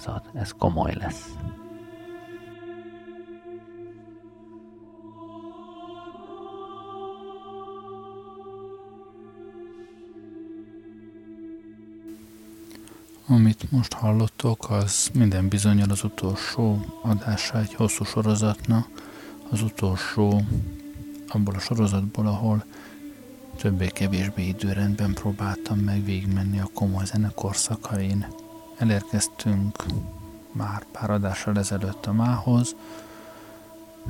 Vigyázat, ez komoly lesz. Amit most hallottok, az minden bizonyal az utolsó adása egy hosszú sorozatnak, az utolsó abból a sorozatból, ahol többé-kevésbé időrendben próbáltam meg végigmenni a komoly zene korszakain. Elérkeztünk már pár adással ezelőtt a mához.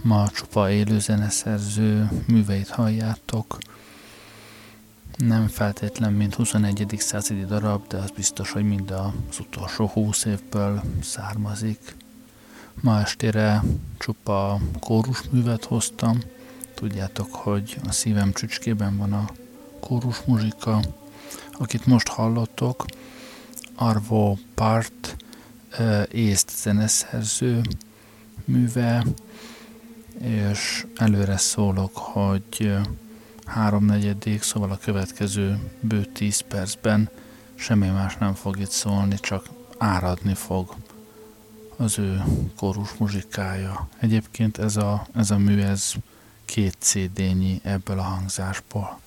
Ma csupa élő zeneszerző műveit halljátok, nem feltétlen, mint 21. századi darab, de az biztos, hogy mind az utolsó 20 évből származik. Ma estére csupa kórusművet hoztam. Tudjátok, hogy a szívem csücskében van a kórus muzsika. Akit most hallottok, Arvo Part, észt zeneszerző műve, és előre szólok, hogy háromnegyedik, szóval a következő bő tíz percben semmi más nem fog itt szólni, csak áradni fog az ő kórus muzsikája. Egyébként ez a, ez a mű, ez két CD-nyi ebből a hangzásból.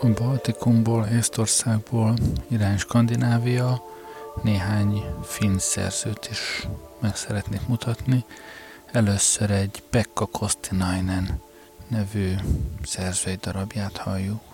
A Baltikumból, Észtországból irány Skandinávia, néhány finn szerzőt is meg szeretnék mutatni. Először egy Pekka Kostinainen nevű szerzői darabját halljuk.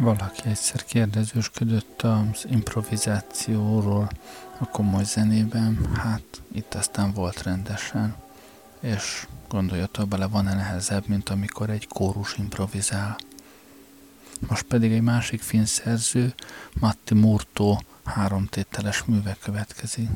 Valaki egyszer kérdezősködött az improvizációról a komoly zenében, hát itt aztán volt rendesen, és gondoljatok bele, van-e nehezebb, mint amikor egy kórus improvizál. Most pedig egy másik finn Matti Murto háromtételes műve következik.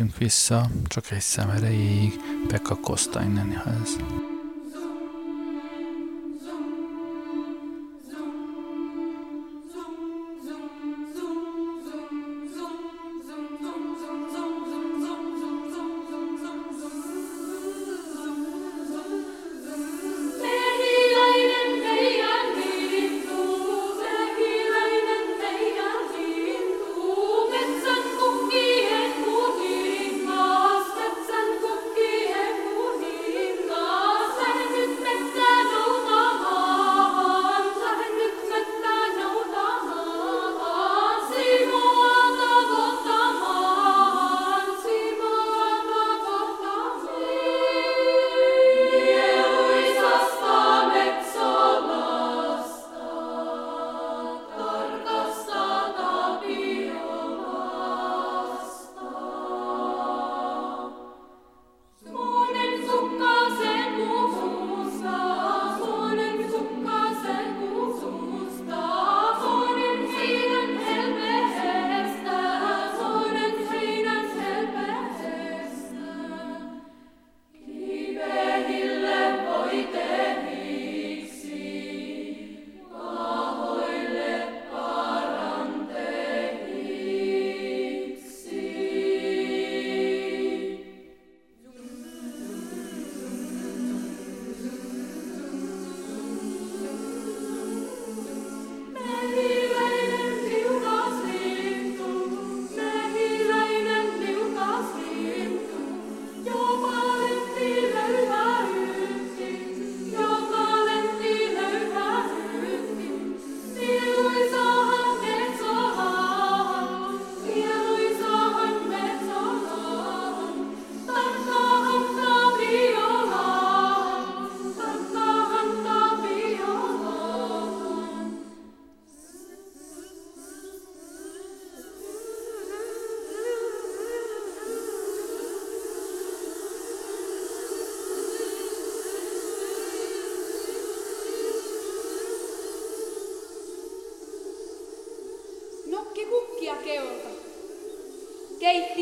Térjünk vissza, csak egy szem erejéig Pekka Kosztainenhez.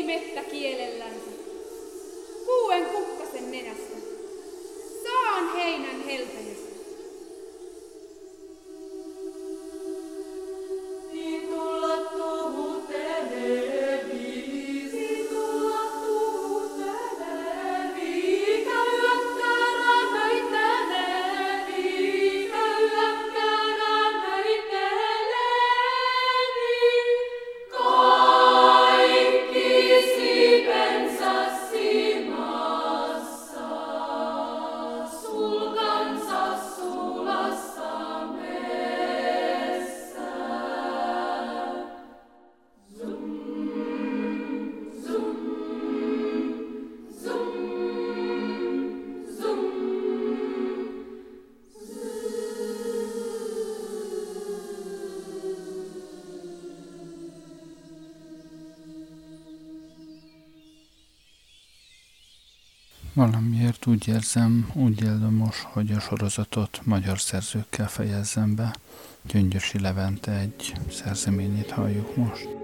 come úgy érzem, úgy élöm most, hogy a sorozatot magyar szerzőkkel fejezzem be. Gyöngyösi Levente egy szerzeményét halljuk most.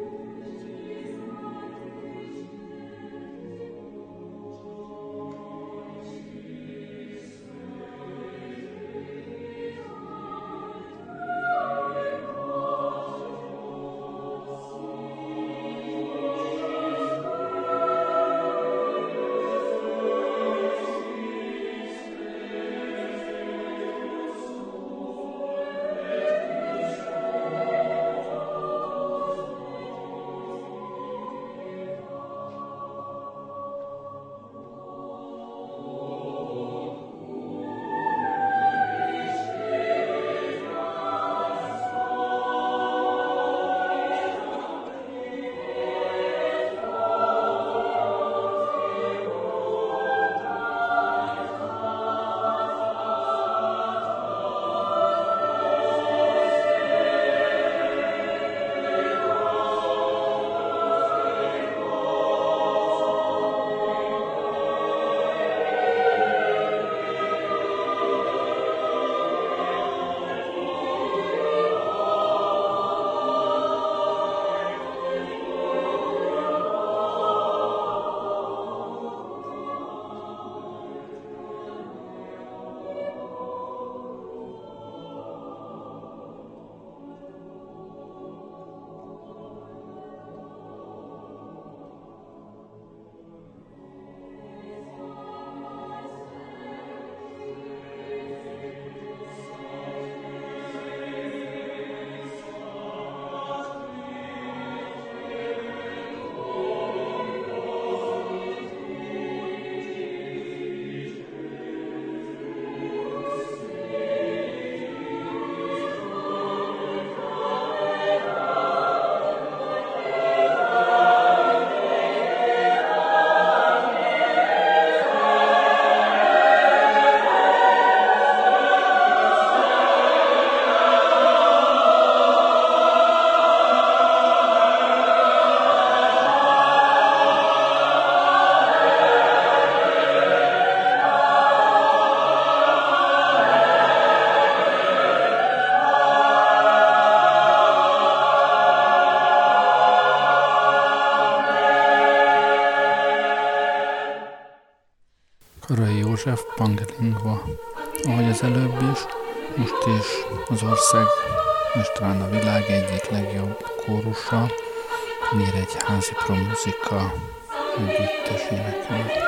Pangelingva, ahogy az előbb is, most is az ország, és talán a világ egyik legjobb kórusa, Nyíregyházi Promuzika együttes énekel.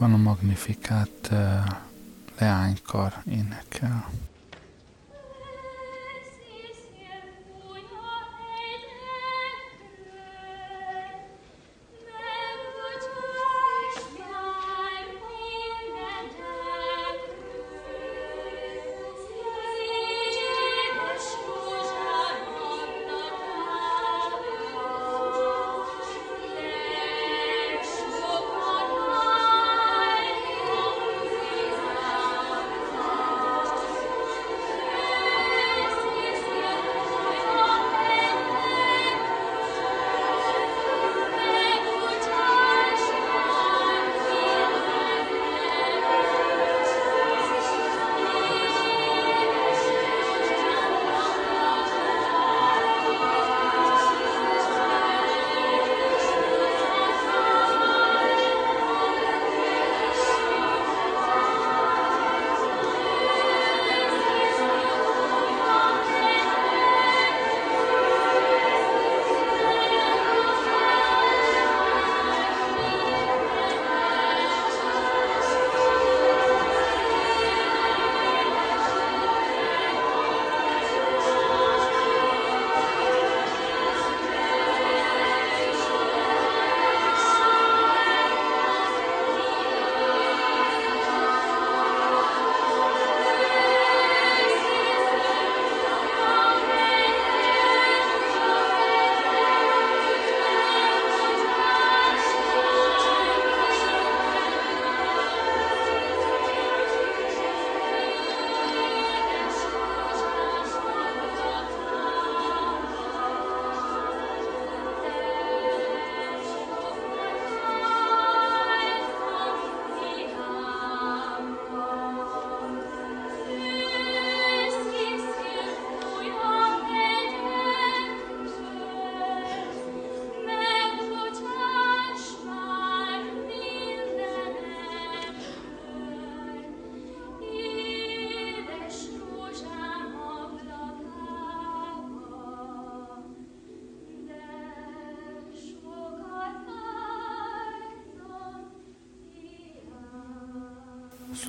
Magnifikát uh, leánykar énekel.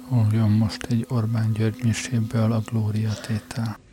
Szóljon most egy Orbán György miséből a Glória tétel.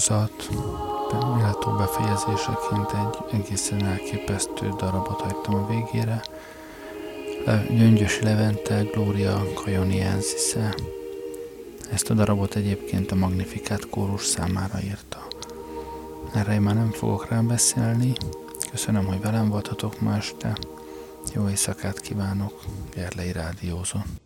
Sorozat méltó befejezéseként egy egészen elképesztő darabot hagytam a végére. Le, Gyöngyösi Levente, Gloria Cajoniensisze. Ezt a darabot egyébként a Magnificat kórus számára írta. Erre én már nem fogok rá beszélni. Köszönöm, hogy velem voltatok ma este. Jó éjszakát kívánok. Gerlei Rádiózon.